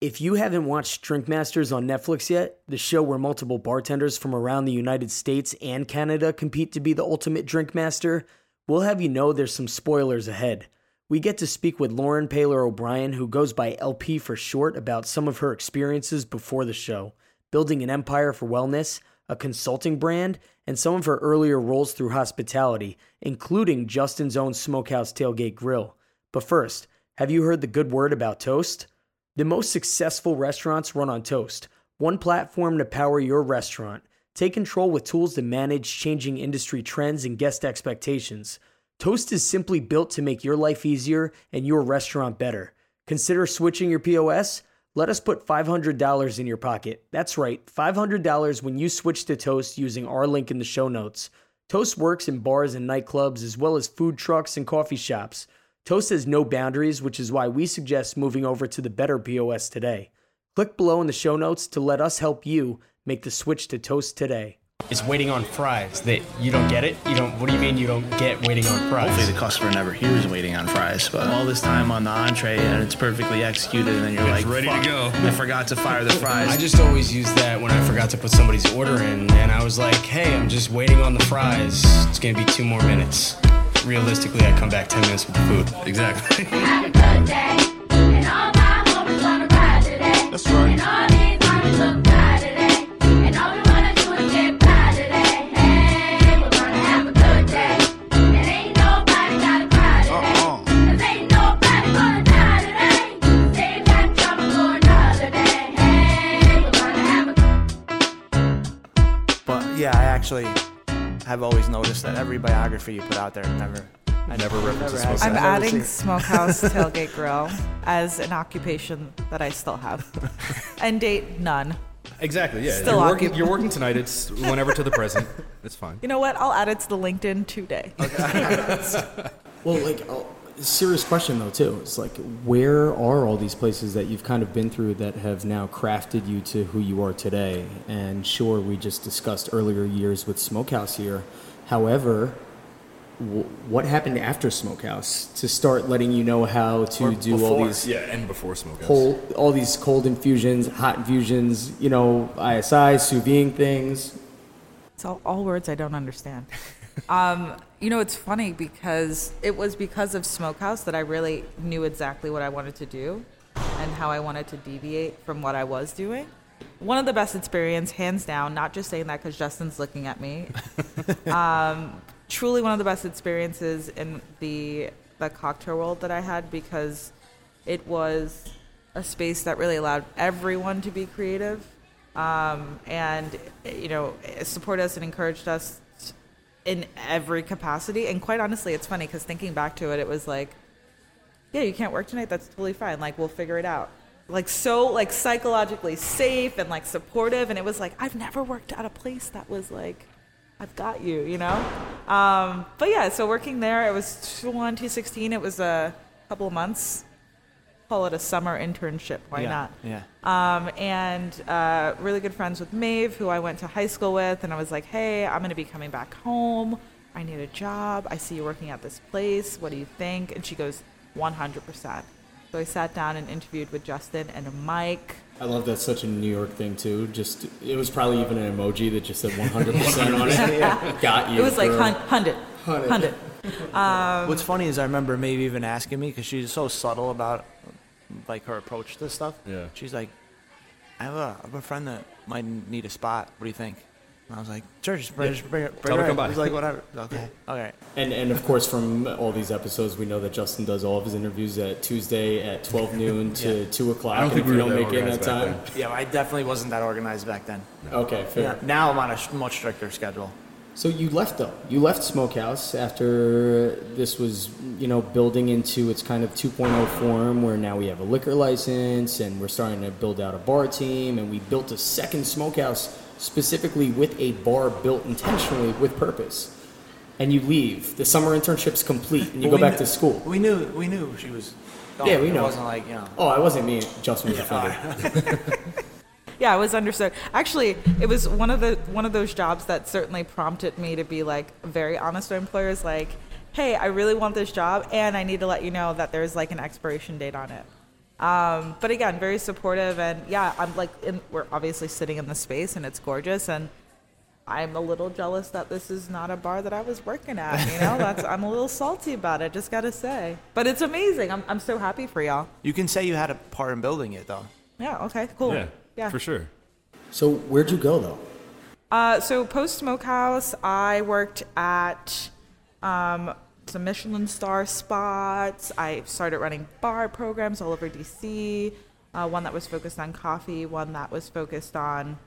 If you haven't watched Drink Masters on Netflix yet, the show where multiple bartenders from around the United States and Canada compete to be the ultimate drink master, we'll have you know there's some spoilers ahead. We get to speak with Lauren Paylor O'Brien, who goes by LP for short, about some of her experiences before the show, building an empire for wellness, a consulting brand, and some of her earlier roles through hospitality, including Justin's own Smokehouse Tailgate Grill. But first, have you heard the good word about Toast? The most successful restaurants run on Toast, one platform to power your restaurant. Take control with tools to manage changing industry trends and guest expectations. Toast is simply built to make your life easier and your restaurant better. Consider switching your POS? Let us put $500 in your pocket. That's right, $500 when you switch to Toast using our link in the show notes. Toast works in bars and nightclubs as well as food trucks and coffee shops. Toast has no boundaries, which is why we suggest moving over to the better POS today. Click below in the show notes to let us help you make the switch to Toast today. It's waiting on fries. That you don't get it. You don't. What do you mean you don't get waiting on fries? Hopefully the customer never hears waiting on fries, but all this time on the entree and it's perfectly executed, and then you're like, ready to go." I forgot to fire the fries. I just always use that when I forgot to put somebody's order in, and I was like, "Hey, I'm just waiting on the fries. It's gonna be two more minutes." Realistically, I come back ten minutes with the food. Exactly. Have a good day. And all my homies wanna ride today. That's right. And all these homies look fly today. And all we wanna do is get by today. Hey, we're gonna have a good day. And ain't nobody gotta cry today. Uh-uh. Cause ain't nobody gonna die today. Save that trouble for another day. Hey, we're gonna have a But yeah, I actually have always noticed that every biography you put out there never, I Never references had- Smokehouse. I'm adding Smokehouse Tailgate Grill as an occupation that I still have. End date, none. Exactly. Yeah. Still you're, working, you're working tonight. It's whenever to the present. It's fine. You know what? I'll add it to the LinkedIn today. Okay. well, like, oh, serious question though too. It's like, where are all these places that you've kind of been through that have now crafted you to who you are today? And sure, we just discussed earlier years with Smokehouse here. However, w- what happened after Smokehouse to start letting you know how to Or do all these Yeah, and before Smokehouse. cold, all these cold infusions, hot infusions, you know, ISI, sous vide things? It's all, all words I don't understand. Um, you know, it's funny because it was because of Smokehouse that I really knew exactly what I wanted to do and how I wanted to deviate from what I was doing. One of the best experience, hands down, not just saying that because Justin's looking at me. um, truly one of the best experiences in the, the cocktail world that I had because it was a space that really allowed everyone to be creative um, and you know support us and encouraged us in every capacity. And quite honestly it's funny because thinking back to it it was like yeah you can't work tonight. That's totally fine. Like we'll figure it out. Like so like psychologically safe and like supportive. And it was like i've never worked at a place that was like i've got you you know? Um, but yeah so working there it was 1 2016 it was a couple of months call it a summer internship why yeah, not Yeah. um, and uh, really good friends with Maeve, who I went to high school with, and I was like, "Hey, I'm going to be coming back home. I need a job. I see you working at this place. What do you think?" And she goes, "100%." So I sat down and interviewed with Justin and Mike. I love that's such a New York thing too. Just it was probably even an emoji that just said 100% on it. Got you. It was like girl. hun- hundred, hundred. What's funny is I remember maybe even asking me because she's so subtle about like her approach to stuff. Yeah. She's like, I have a, I have a friend that might need a spot. What do you think? And I was like, sure, just bring, just bring, it- bring Tell her her come by. He's like, whatever. Okay. All right. And and of course from all these episodes we know that Justin does all of his interviews at Tuesday at 12 noon to 2 o'clock. I don't think we you were don't that make it in that time. back Yeah, I definitely wasn't that organized back then. Okay, fair. Yeah. Now I'm on a much stricter schedule. So you left though. You left Smokehouse after this was, you know, building into its kind of 2.0 form where now we have a liquor license and we're starting to build out a bar team and we built a second smokehouse specifically with a bar built intentionally with purpose. And you leave. The summer internship's complete and you Well, go back knew- to school. We knew we knew she was. Gone. Yeah, we It know. wasn't like you know. Oh, I wasn't me. Justin was offended. Yeah, it was understood. Actually, it was one of the one of those jobs that certainly prompted me to be like very honest with employers. Like, hey, I really want this job, and I need to let you know that there's like an expiration date on it. Um, but again, very supportive, and yeah, I'm like, in, we're obviously sitting in the space, and it's gorgeous, and I'm a little jealous that this is not a bar that I was working at. You know, that's I'm a little salty about it. Just gotta say, but it's amazing. I'm I'm so happy for y'all. You can say you had a part in building it, though. Yeah. Okay. Cool. Yeah, Yeah. for sure. So where'd you go though? Uh, so post Smokehouse, I worked at um, some Michelin star spots. I started running bar programs all over DC. Uh, one that was focused on coffee, one that was focused on,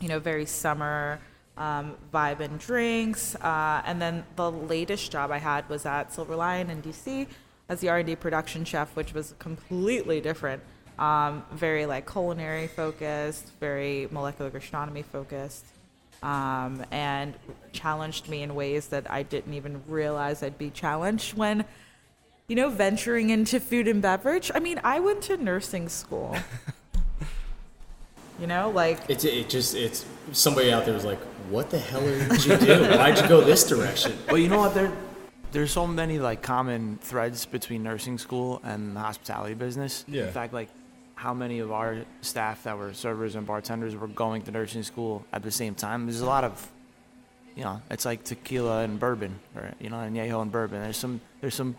you know, very summer um, vibe and drinks. Uh, and then the latest job I had was at Silver Lyan in DC as the R&D production chef, which was completely different. Um, very like culinary focused, very molecular gastronomy focused um, and challenged me in ways that I didn't even realize I'd be challenged when, you know, venturing into food and beverage. I mean, I went to nursing school. you know, like It's it just it's somebody out there was like, what the hell did you do? Why'd you go this direction? Well, you know what? There, there's so many like common threads between nursing school and the hospitality business. Yeah. In fact, like how many of our staff that were servers and bartenders were going to nursing school at the same time? There's a lot of, you know, it's like tequila and bourbon, or you know, añejo and bourbon. There's some, there's some.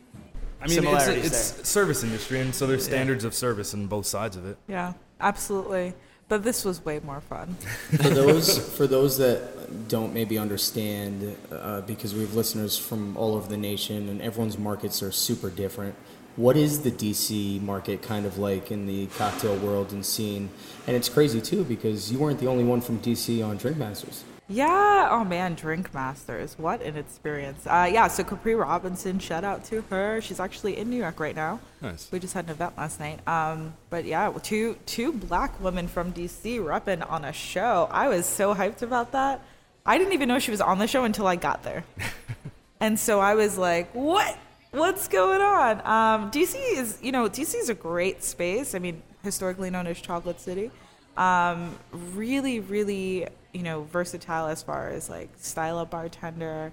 I mean, it's, similarities it's there. service industry, and so there's standards of service on both sides of it. yeah, absolutely. But this was way more fun. for those for those that don't maybe understand, uh, because we have listeners from all over the nation, and everyone's markets are super different. What is the DC market kind of like in the cocktail world and scene? And it's crazy too because you weren't the only one from DC on Drink Masters. Yeah. Oh man, Drink Masters. What an experience. Uh, yeah. So Capri Robinson, shout out to her. She's actually in New York right now. Nice. We just had an event last night. Um, but yeah, two two black women from DC repping on a show. I was so hyped about that. I didn't even know she was on the show until I got there. and so I was like, what? What's going on? Um, DC is, you know, DC is a great space. I mean, historically known as Chocolate City. Um, really, really, you know, versatile as far as like style of bartender.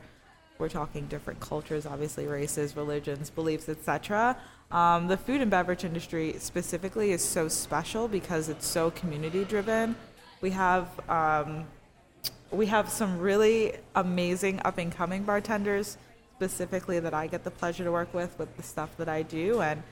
We're talking different cultures, obviously races, religions, beliefs, etc. Um, the food and beverage industry specifically is so special because it's so community driven. We have um, we have some really amazing up and coming bartenders specifically that I get the pleasure to work with with the stuff that I do and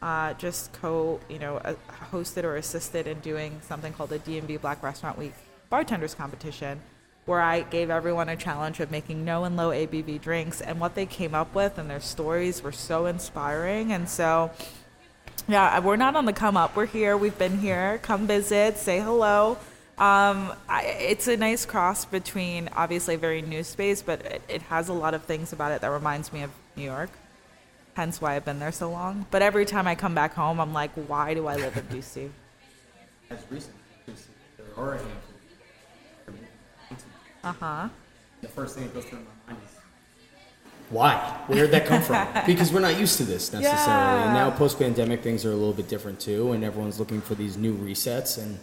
uh, just co you know uh, hosted or assisted in doing something called the DMV Black Restaurant Week bartenders competition where I gave everyone a challenge of making no and low ABV drinks and what they came up with and their stories were so inspiring and so yeah, we're not on the come up. We're here. We've been here. Come visit. Say hello. Um, I, it's a nice cross between obviously a very new space, but it, it has a lot of things about it that reminds me of New York. Hence why I've been there so long. But every time I come back home, I'm like, why do I live in DC? As recent, there are a handful. Uh huh. The first thing that goes through my mind is why? Where did that come from? because we're not used to this necessarily. And now post pandemic things are a little bit different too, and everyone's looking for these new resets. And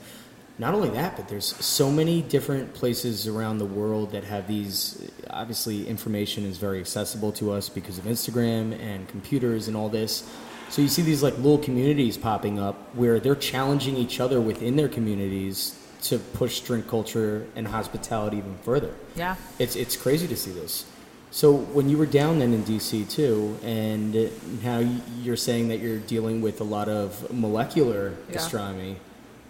not only that, but there's so many different places around the world that have these. Obviously, information is very accessible to us because of Instagram and computers and all this. So you see these like little communities popping up where they're challenging each other within their communities to push drink culture and hospitality even further. Yeah. It's it's crazy to see this. So when you were down then in DC too, and now you're saying that you're dealing with a lot of molecular Yeah.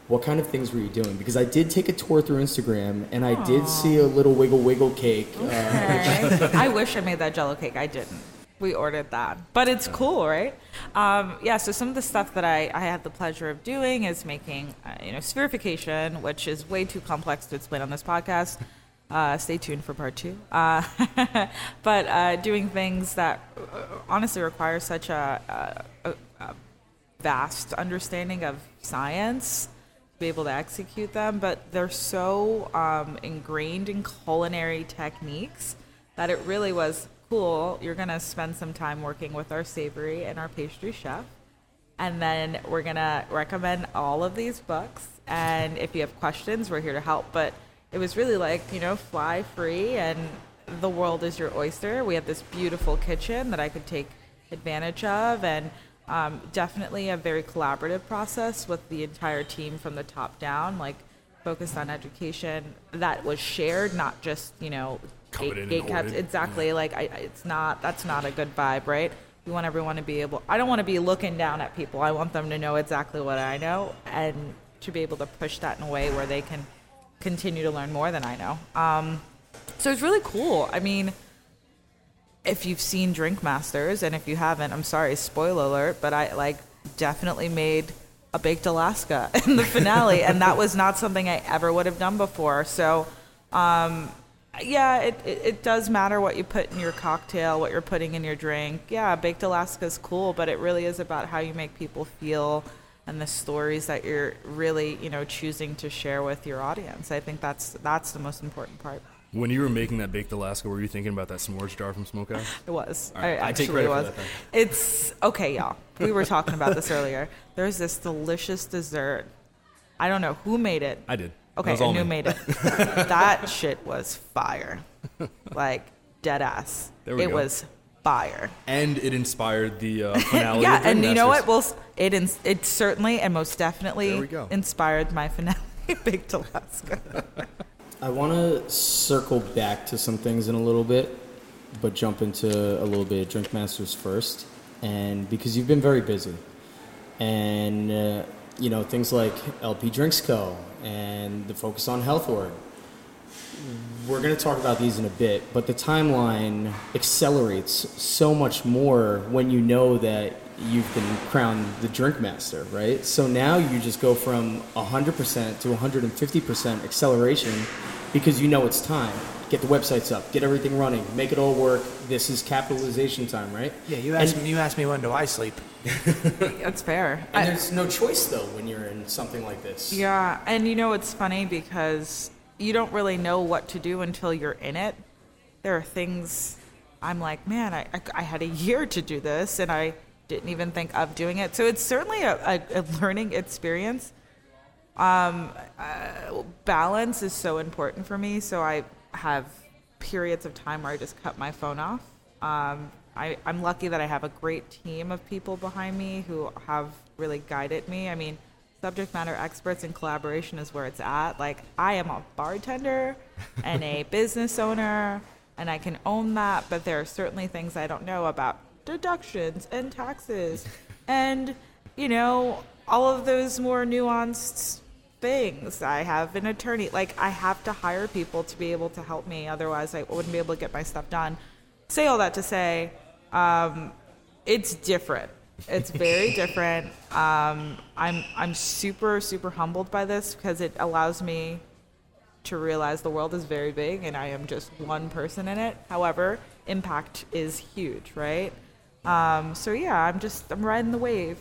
What kind of things were you doing? Because I did take a tour through Instagram, and I did see a little wiggle wiggle cake. Uh, Okay. I wish I made that jello cake. I didn't. We ordered that. But it's cool, right? Um, yeah, so some of the stuff that I, I had the pleasure of doing is making, uh, you know, spherification, which is way too complex to explain on this podcast. Uh, stay tuned for part two. Uh, but uh, doing things that uh, honestly require such a, a, a, vast understanding of science able to execute them, but they're so um, ingrained in culinary techniques that it really was cool. You're gonna spend some time working with our savory and our pastry chef, and then we're gonna recommend all of these books. And if you have questions, we're here to help. But it was really like you know, fly free, and the world is your oyster. We have this beautiful kitchen that I could take advantage of, and Um, definitely a very collaborative process with the entire team from the top down, like focused on education that was shared, not just you know gate hoarded. Exactly, like I, I- it's not that's not a good vibe, right? We want everyone to be able. I don't want to be looking down at people. I want them to know exactly what I know and to be able to push that in a way where they can continue to learn more than I know. Um, so it's really cool. I mean, if you've seen Drink Masters, and if you haven't, I'm sorry, spoiler alert, but I like definitely made a baked Alaska in the finale, and that was not something I ever would have done before. So, um, yeah, it, it, it does matter what you put in your cocktail, what you're putting in your drink. Yeah, baked Alaska is cool, but it really is about how you make people feel and the stories that you're really, you know, choosing to share with your audience. I think that's that's the most important part. When you were making that baked Alaska, were you thinking about that s'mores jar from Smokehouse? It was. Right, I I take actually was. It's okay, y'all. We were talking about this earlier. There's this delicious dessert. I don't know who made it. I did. Okay, and who made it? that shit was fire. Like dead ass. There we it go. was fire. And it inspired the uh, finale. yeah, and you know what? Well, it ins- it certainly and most definitely inspired my finale, Baked Alaska. I want to circle back to some things in a little bit, but jump into a little bit of Drink Masters first. And because you've been very busy, and uh, you know things like LP Drinks Co. and the focus on health org. We're going to talk about these in a bit, but the timeline accelerates so much more when you know that you've been crowned the drink master, right? So now you just go from 100% to 150% acceleration because you know it's time. Get the websites up, get everything running, make it all work. This is capitalization time, right? Yeah, you asked And- me. You asked me when do I sleep? That's fair. And I- there's no choice though when you're in something like this. Yeah, and you know it's funny because you don't really know what to do until you're in it. There are things I'm like, man, I, I, I had a year to do this, and I didn't even think of doing it. So it's certainly a, a, a learning experience. Um, uh, balance is so important for me, so I have periods of time where I just cut my phone off. Um, I, I'm lucky that I have a great team of people behind me who have really guided me. I mean, subject matter experts and collaboration is where it's at. Like, I am a bartender and a business owner, and I can own that, but there are certainly things I don't know about deductions and taxes and, you know, all of those more nuanced things. I have an attorney. Like, I have to hire people to be able to help me. Otherwise, I wouldn't be able to get my stuff done. Say all that to say, um, it's different. It's very different. Um, I'm I'm super super humbled by this because it allows me to realize the world is very big and I am just one person in it. However, impact is huge, right? Um, so yeah, I'm just I'm riding the wave.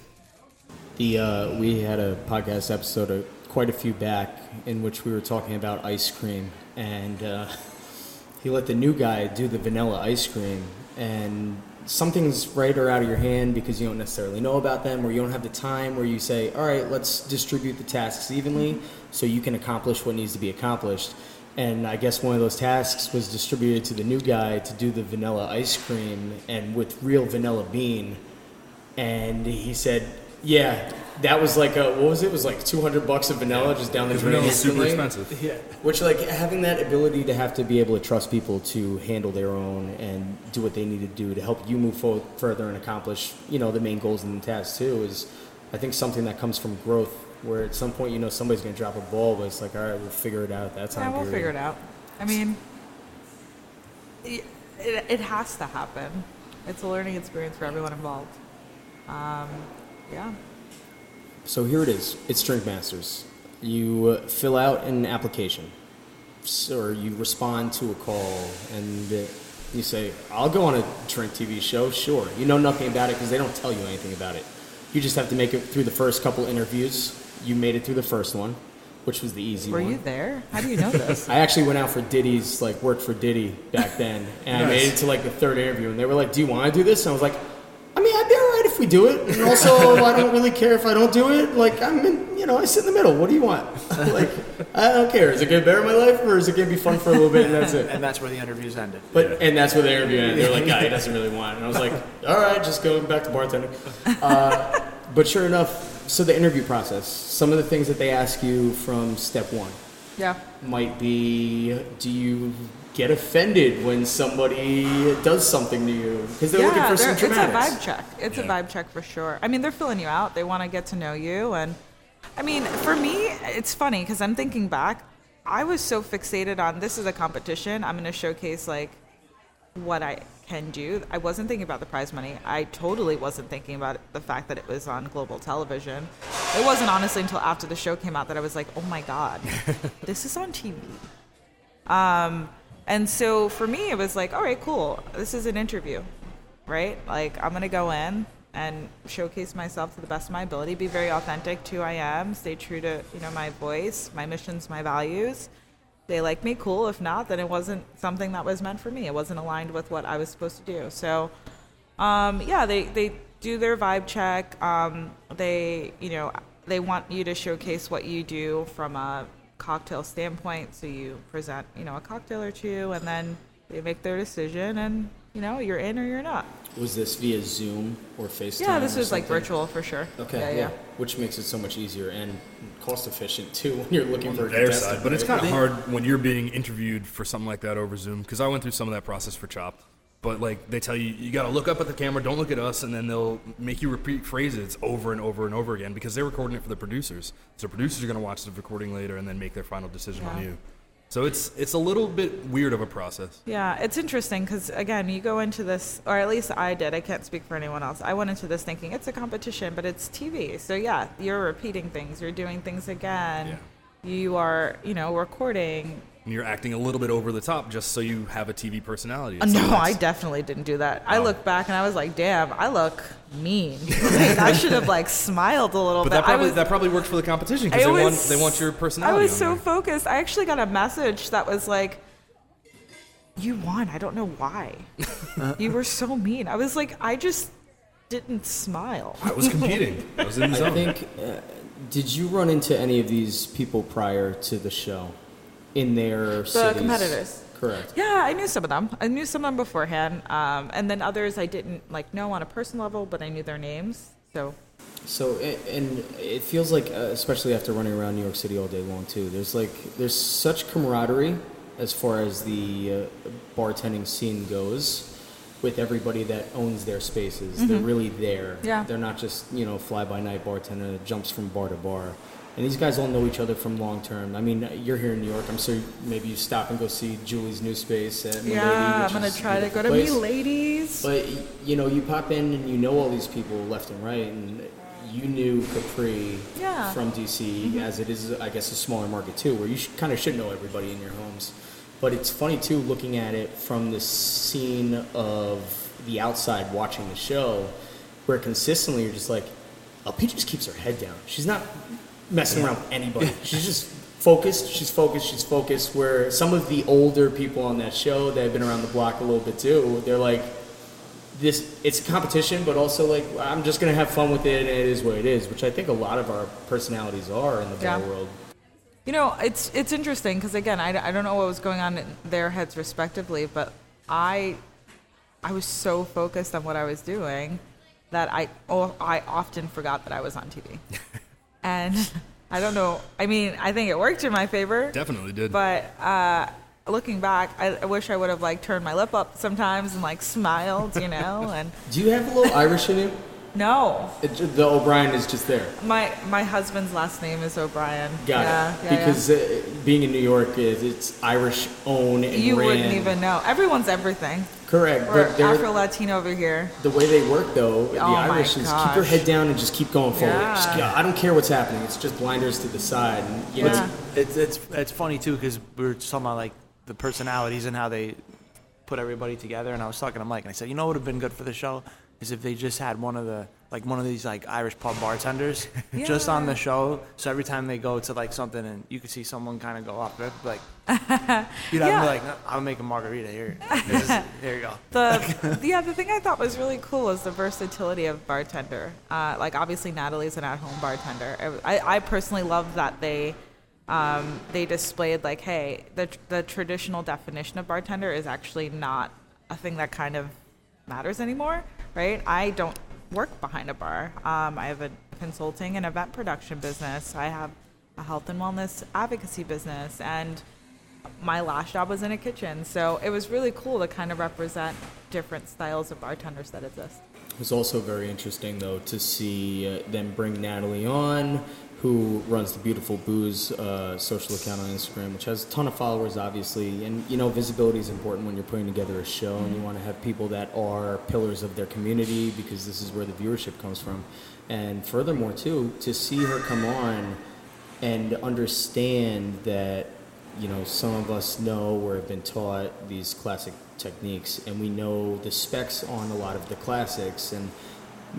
The uh, we had a podcast episode uh, quite a few back in which we were talking about ice cream, and uh, he let the new guy do the vanilla ice cream, and something's right or out of your hand because you don't necessarily know about them, or you don't have the time where you say, all right, let's distribute the tasks evenly so you can accomplish what needs to be accomplished. And I guess one of those tasks was distributed to the new guy to do the vanilla ice cream and with real vanilla bean and he said, "Yeah, that was like a what was it? It was like two hundred bucks of vanilla just down the Because drain. vanilla's super expensive. Yeah, which like having that ability to have to be able to trust people to handle their own and do what they need to do to help you move forward further and accomplish you know the main goals and the tasks too is, I think something that comes from growth. Where at some point you know somebody's gonna drop a ball, but it's like all right, we'll figure it out That's that time. Yeah, we'll period. figure it out. I mean, it, it, it has to happen. It's a learning experience for everyone involved. Um, yeah. So here it is. It's Drink Masters. You uh, fill out an application, S- or you respond to a call, and uh, you say, "I'll go on a drink TV show." Sure. You know nothing about it because they don't tell you anything about it. You just have to make it through the first couple interviews. You made it through the first one, which was the easy one. Were one. you there? How do you know this? I actually went out for Diddy's, like worked for Diddy back then, and I made it to like the third interview, and they were like, "Do you want to do this?" And I was like, "I mean, I'd be alright if if we do it, and also I don't really care if I don't do it. Like I'm, in, you know, I sit in the middle. What do you want? like I don't care. Is it gonna better my life, or is it gonna be fun for a little bit and that's it? And that's where the interviews ended. But and that's where the interview ended. They're like, "Guy, he doesn't really want." it. And I was like, "All right, just going back to bartending." Uh, but sure enough, so the interview process. Some of the things that they ask you from step one Yeah. might be: Do you get offended when somebody does something to you because they're looking for some they're- it's a vibe check. It's a vibe check for sure. I mean, they're filling you out. They want to get to know you, and I mean, for me, it's funny because I'm thinking back. I was so fixated on this is a competition. I'm going to showcase like what I can do. I wasn't thinking about the prize money. I totally wasn't thinking about the fact that it was on global television. It wasn't honestly until after the show came out that I was like, oh my god, this is on TV. Um, and so for me, it was like, all right, cool. This is an interview, right? Like I'm gonna go in and showcase myself to the best of my ability, be very authentic to who I am, stay true to you know my voice, my missions, my values. They like me, cool. If not, then it wasn't something that was meant for me. It wasn't aligned with what I was supposed to do. So, um, yeah, they they do their vibe check. Um, they you know they want you to showcase what you do from a cocktail standpoint. So you present you know a cocktail or two, and then they make their decision, and you know you're in or you're not. Was this via Zoom or FaceTime? Yeah, this or was like virtual for sure. Okay, yeah, yeah, yeah. Which makes it so much easier and cost efficient too when you're looking for a their contestant, side. But it's kind of hard when you're being interviewed for something like that over Zoom because I went through some of that process for Chopped. But like they tell you, you got to look up at the camera, don't look at us, and then they'll make you repeat phrases over and over and over again because they're recording it for the producers. So producers are going to watch the recording later and then make their final decision on you. So it's it's a little bit weird of a process. Yeah, it's interesting because again, you go into this, or at least I did. I can't speak for anyone else. I went into this thinking it's a competition, but it's TV. So yeah, you're repeating things. You're doing things again. You are, you know, recording. And you're acting a little bit over the top just so you have a TV personality. Uh, It's- No, I definitely didn't do that. I look back and I was like, damn, I look mean. Like, I should have like smiled a little But bit. that probably I was, that probably worked for the competition because they want they want your personality. I was on so there. focused. I actually got a message that was like, "You won. I don't know why. you were so mean." I was like, I just didn't smile. I was competing. I was in the I think. Uh, did you run into any of these people prior to the show in their The cities? competitors. Correct. Yeah, I knew some of them. I knew some of them beforehand, um, and then others I didn't like know on a personal level, but I knew their names. So So, and it feels like, uh, especially after running around New York City all day long too, there's like, there's such camaraderie as far as the uh, bartending scene goes with everybody that owns their spaces. They're really there. Mm-hmm. Yeah. They're not just, you know, fly by night bartender that jumps from bar to bar. And these guys all know each other from long term. I mean, you're here in New York. I'm sure maybe you stop and go see Julie's new space at Milady, yeah, I'm gonna try to go to place. me ladies. But you know, you pop in and you know all these people left and right, and you knew Capri Yeah. from DC, as it is, I guess, a smaller market too, where you sh- kind of should know everybody in your homes. But it's funny too, looking at it from the scene of the outside, watching the show, where consistently you're just like, oh, LP just keeps her head down. She's not messing around with anybody. She's just focused. She's focused. She's focused. Where some of the older people on that show that have been around the block a little bit too, they're like, this. It's a competition, but also like I'm just gonna have fun with it, and it is what it is. Which I think a lot of our personalities are in the Yeah. world. You know, it's it's interesting because again, I, I don't know what was going on in their heads respectively, but I I was so focused on what I was doing that I oh, I often forgot that I was on TV, and I don't know. I mean, I think it worked in my favor, Definitely did. but uh, looking back, I, I wish I would have like turned my lip up sometimes and like smiled, you know. And Do you have a little Irish in you? No, It, the O'Brien is just there. my my husband's last name is O'Brien. Got yeah, it. yeah, yeah. because Uh, being in New York is it's Irish owned and You ran. wouldn't even know. Everyone's everything. Correct, We're but Afro Latino over here. the way they work though, the Oh Irish is keep your head down and just keep going forward. Just, Yeah. yeah, I don't care what's happening. It's just blinders to the side. And, you know, Yeah. It's it's it's funny too because we were just talking about like the personalities and how they put everybody together. And I was talking to Mike and I said, you know what would have been good for the show is if they just had one of the like one of these like Irish pub bartenders just on the show. So every time they go to like something and you could see someone kind of go up, like, you'd have Yeah. be like, "No, I'll make a margarita here. Here you go. the yeah the thing I thought was really cool was the versatility of bartender. Uh, like obviously Natalie's an at-home bartender. I, I personally love that they um, they displayed like hey the the traditional definition of bartender is actually not a thing that kind of matters anymore, right? I don't work behind a bar. Um, I have a consulting and event production business. I have a health and wellness advocacy business and my last job was in a kitchen. So it was really cool to kind of represent different styles of bartenders that exist. It was also very interesting, though, to see uh, them bring Natalie on, who runs the Beautiful Booze uh, social account on Instagram, which has a ton of followers, obviously. And, you know, visibility is important when you're putting together a show, and you want to have people that are pillars of their community because this is where the viewership comes from. And furthermore, too, to see her come on and understand that you know some of us know or have been taught these classic techniques and we know the specs on a lot of the classics and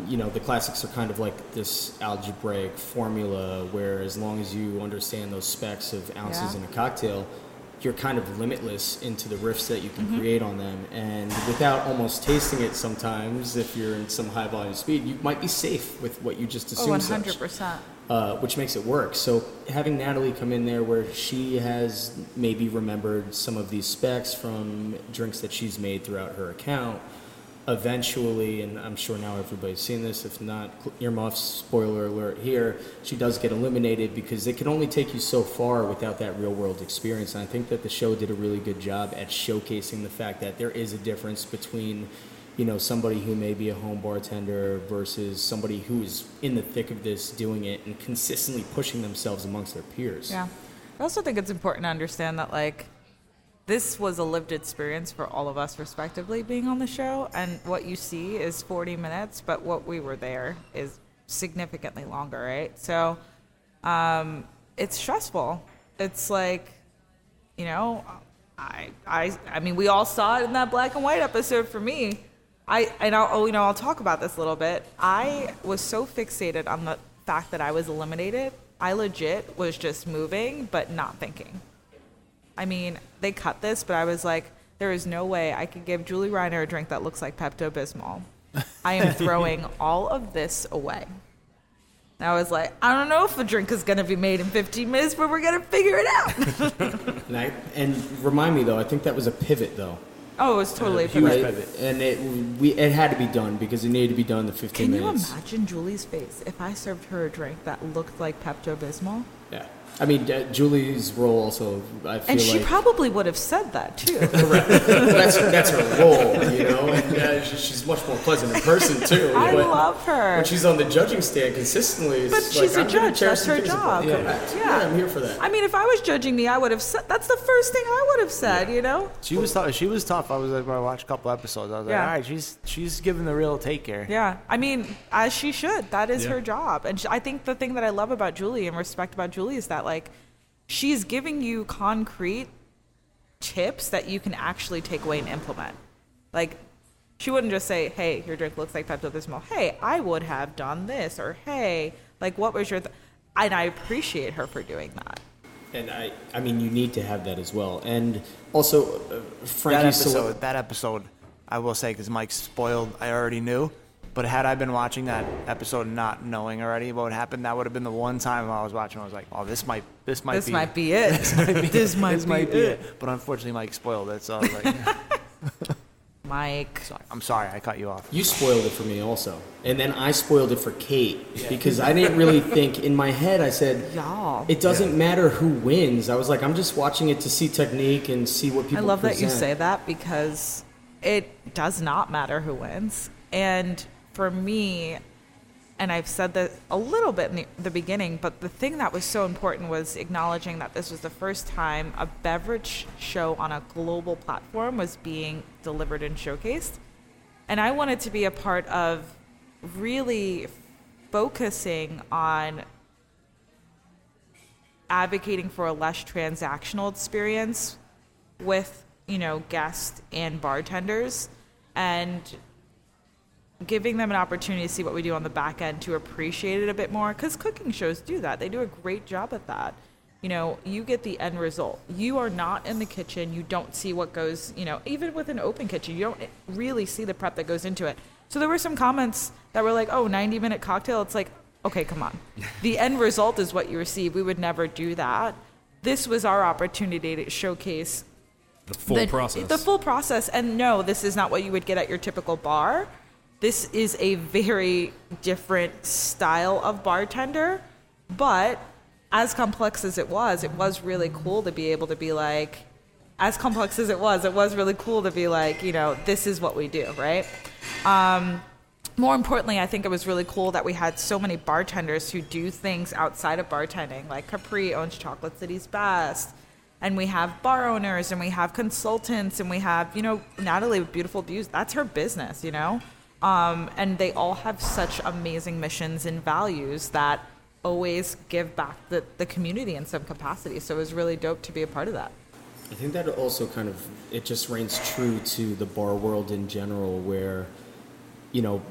you know the classics are kind of like this algebraic formula where as long as you understand those specs of ounces Yeah. in a cocktail you're kind of limitless into the riffs that you can create on them and without almost tasting it sometimes if you're in some high volume speed you might be safe with what you just assumed Oh, 100%. uh, which makes it work. So having Natalie come in there where she has maybe remembered some of these specs from drinks that she's made throughout her account, eventually, and I'm sure now everybody's seen this, if not, earmuffs, spoiler alert here, she does get eliminated because it can only take you so far without that real world experience. And I think that the show did a really good job at showcasing the fact that there is a difference between you know somebody who may be a home bartender versus somebody who is in the thick of this doing it and consistently pushing themselves amongst their peers Yeah. I also think it's important to understand that, like, this was a lived experience for all of us, respectively, being on the show. And what you see is 40 minutes, but what we were there is significantly longer, right? So um, it's stressful. It's like, you know, I, I, I mean, we all saw it in that black and white episode for me. I, and I'll, oh, you know, I'll talk about this a little bit. I was so fixated on the fact that I was eliminated. I legit was just moving, but not thinking. I mean, they cut this, but I was like, there is no way I could give Julie Reiner a drink that looks like Pepto Bismol. I am throwing all of this away. And I was like, I don't know if the drink is going to be made in 15 minutes, but we're going to figure it out. and, I, and remind me though i think that was a pivot though oh, it was totally a huge pivot. pivot. and it we it had to be done because it needed to be done in the 15 Can you minutes imagine Julie's face if I served her a drink that looked like Pepto Bismol? yeah i mean uh, julie's role also i feel And she like probably would have said that too. that's that's her role you know and uh, she- she's much more pleasant in person too I but love her. when she's on the judging stand consistently it's But like, she's a I'm gonna judge. share That's some her things job. about- correct. Yeah. yeah i'm here for that I mean, if I was judging me, I would have said that's the first thing I would have said. You know? She was tough. She was tough. I was like, when I watched a couple episodes. I was like, Yeah. all right, she's she's giving the real take here. Yeah, I mean, as she should. That is Yeah. her job. And sh I think the thing that I love about Julie and respect about Julie is that like she's giving you concrete tips that you can actually take away and implement. Like she wouldn't just say, "Hey, your drink looks like Pepto Bismol." Hey, I would have done this, or Hey, like what was your? Th-? And I appreciate her for doing that. And I, I mean, you need to have that as well. And also, uh, That episode, Sol- that episode, I will say, because Mike spoiled, I already knew. But had I been watching that episode not knowing already what would happen, that would have been the one time I was watching. I was like, "Oh, this might, this might this be, might be it. this might, this be, might be it. it." But unfortunately, Mike spoiled it. So I was like, Mike. sorry. "I'm sorry, I cut you off." you spoiled it for me also. And then I spoiled it for Kate because I didn't really think in my head. I said, Y'all. it doesn't matter who wins. I was like, I'm just watching it to see technique and see what people I people. love that you say that because it does not matter who wins. And for me, and I've said that a little bit in the, the beginning, but the thing that was so important was acknowledging that this was the first time a beverage show on a global platform was being delivered and showcased. And I wanted to be a part of really focusing on advocating for a less transactional experience with you know guests and bartenders and giving them an opportunity to see what we do on the back end to appreciate it a bit more because cooking shows do that. They do a great job at that. You know you get the end result. You are not in the kitchen. You don't see what goes you know even with an open kitchen you don't really see the prep that goes into it. So there were some comments that were like oh 90 minute cocktail. It's like okay come on. The end result is what you receive. We would never do that. This was our opportunity to showcase The full the, process. The full process. And no, this is not what you would get at your typical bar. This is a very different style of bartender. But as complex as it was, it was really cool to be able to be like, as complex as it was, it was really cool to be like, you know, this is what we do, right? Um, more importantly, I think it was really cool that we had so many bartenders who do things outside of bartending. Like Capri owns Chocolate City's Best, and we have bar owners, and we have consultants, and we have, you know, Natalie with Beautiful Booze. That's her business, you know? Um, and they all have such amazing missions and values that always give back the, the community in some capacity. So it was really dope to be a part of that. I think that also kind of it just reigns true to the bar world in general, where you know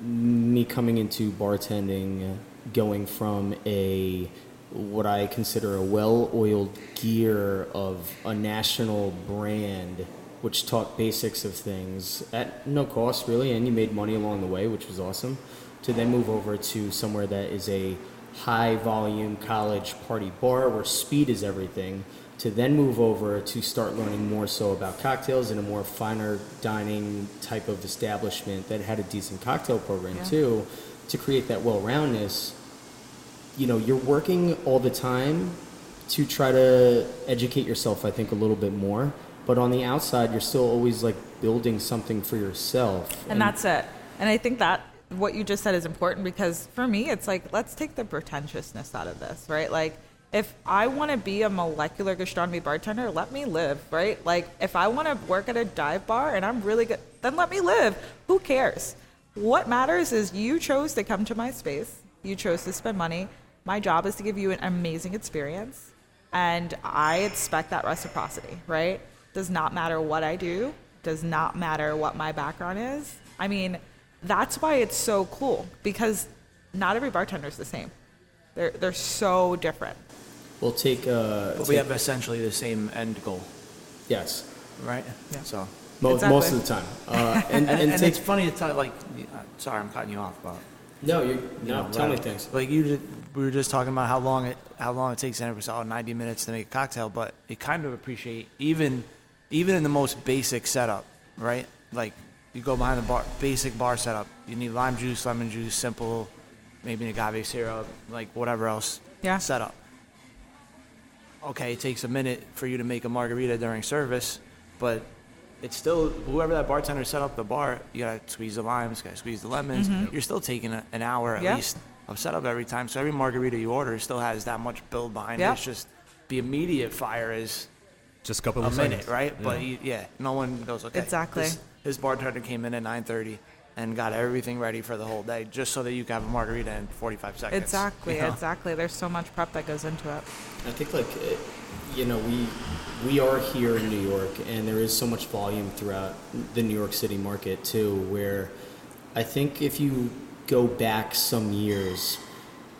me coming into bartending, going from a what I consider a well-oiled gear of a national brand, which taught basics of things at no cost really, and you made money along the way, which was awesome. To then move over to somewhere that is a high volume college party bar where speed is everything to then move over to start learning more so about cocktails in a more finer dining type of establishment that had a decent cocktail program Yeah. too to create that well-roundness you know you're working all the time to try to educate yourself i think a little bit more but on the outside you're still always like building something for yourself and that's it. And I think that what you just said is important because for me, it's like let's take the pretentiousness out of this, right? Like if I want to be a molecular gastronomy bartender, let me live, right? Like if I want to work at a dive bar and I'm really good, then let me live. Who cares? What matters is you chose to come to my space. You chose to spend money. My job is to give you an amazing experience. And I expect that reciprocity, right? Does not matter what I do, does not matter what my background is. I mean, that's why it's so cool because not every bartender is the same. They're, they're so different. we'll take uh But we take- have essentially the same end goal, yes right? Yeah. So, mo- Exactly. most of the time uh, and, and, and, and, take, it's funny to tell, like, uh, sorry, I'm cutting you off, but no you you no know, tell me things Like you, just, we were just talking about how long it how long it takes, and it was oh, 90 minutes to make a cocktail. But you kind of appreciate even even in the most basic setup, right? Like you go behind the bar, basic bar setup. You need lime juice, lemon juice, simple, maybe an agave syrup, like whatever else. Yeah. Setup. Okay, it takes a minute for you to make a margarita during service, but it's still whoever that bartender set up the bar. You gotta squeeze the limes, gotta squeeze the lemons. Mm-hmm. You're still taking a, an hour at Yeah. least of setup every time. So every margarita you order still has that much build behind Yeah. it. It's just the immediate fire is Just a couple a of minute, seconds. right? Yeah. But you, yeah, no one goes okay. Exactly. This, this bartender came in at 9:30 and got everything ready for the whole day, just so that you can have a margarita in 45 seconds. Exactly, you know? exactly. There's so much prep that goes into it. I think like uh, you know we we are here in New York, and there is so much volume throughout the New York City market too. Where I think if you go back some years,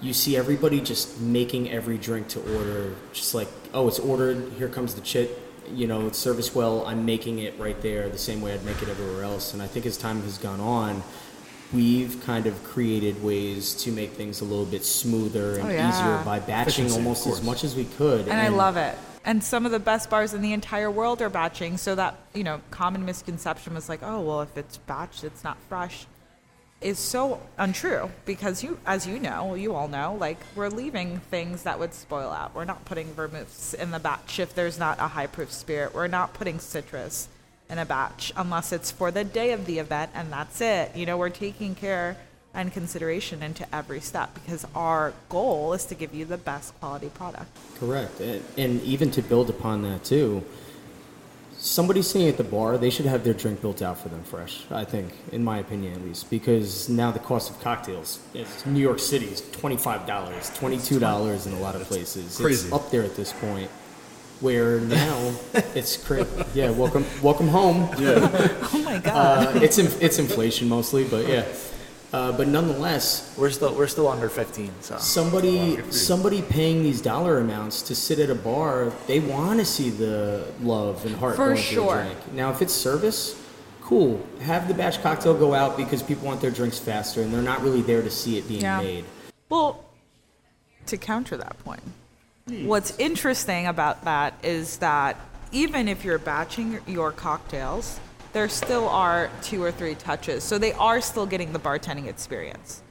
you see everybody just making every drink to order, just like oh, it's ordered. Here comes the chit. You know, it's serviced well. I'm making it right there, the same way I'd make it everywhere else. And I think as time has gone on, we've kind of created ways to make things a little bit smoother and Oh, yeah. easier by batching Efficiency, almost as much as we could. and I love it. And some of the best bars in the entire world are batching. So that you know, common misconception was like, oh well, if it's batched, it's not fresh, is so untrue because you, as you know, you all know, like we're leaving things that would spoil out. We're not putting vermouths in the batch if there's not a high proof spirit. We're not putting citrus in a batch unless it's for the day of the event, and that's it. You know, we're taking care and consideration into every step because our goal is to give you the best quality product. Correct. And, and even to build upon that, too, somebody sitting at the bar, they should have their drink built out for them fresh, I think, in my opinion at least. Because now the cost of cocktails, it's New York City is $25, $22 in a lot of places. crazy. It's up there at this point. Where now it's cra- yeah, welcome welcome home. Oh my god. Uh, it's in, it's inflation mostly, but yeah. Uh, but nonetheless, We're still we're still under 15, so somebody somebody paying these dollar amounts to sit at a bar, they want to see the love and heart For going sure. the drink. Now, if it's service, cool. Have the batch cocktail go out because people want their drinks faster, and they're not really there to see it being Yeah. made. Well, to counter that point, what's interesting about that is that even if you're batching your cocktails, there still are two or three touches. So they are still getting the bartending experience.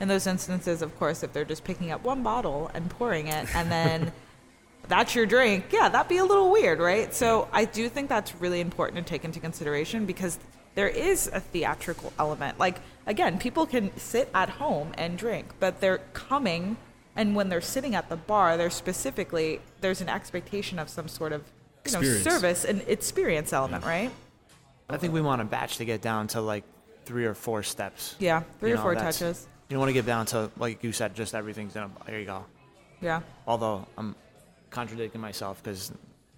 In those instances, of course, if they're just picking up one bottle and pouring it and then that's your drink, yeah, that'd be a little weird, right? So I do think that's really important to take into consideration because there is a theatrical element. Like, again, people can sit at home and drink, but they're coming, and when they're sitting at the bar, they're specifically, there's an expectation of some sort of you know, service and experience element, right? I think we want a batch to get down to like three or four steps. Yeah, three You or know, four that's- touches. You don't want to get down to like you said, just everything's in a. There you go. Yeah. Although I'm contradicting myself because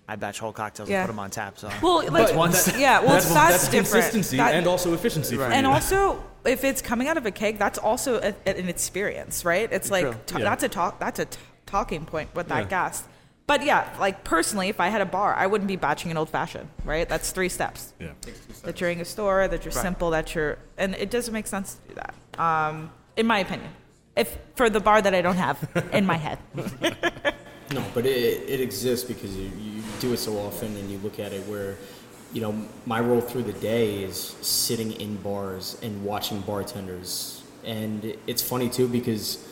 I batch whole cocktails Yeah. and put them on tap. So Well, like, once- yeah, well, that's, that's, different. consistency That- and also efficiency. For and you. also if it's coming out of a keg that's also a, an experience right it's like True. t- Yeah. that's a talk that's a t- talking point with that Yeah. guest but yeah like personally if i had a bar i wouldn't be batching an old fashioned right that's three steps yeah. that you're in a store that you're Right. simple that you're and it doesn't make sense to do that um, in my opinion if for the bar that i don't have in my head No, but it, it exists because you, you do it so often and you look at it where, you know, my role through the day is sitting in bars and watching bartenders. And it's funny too because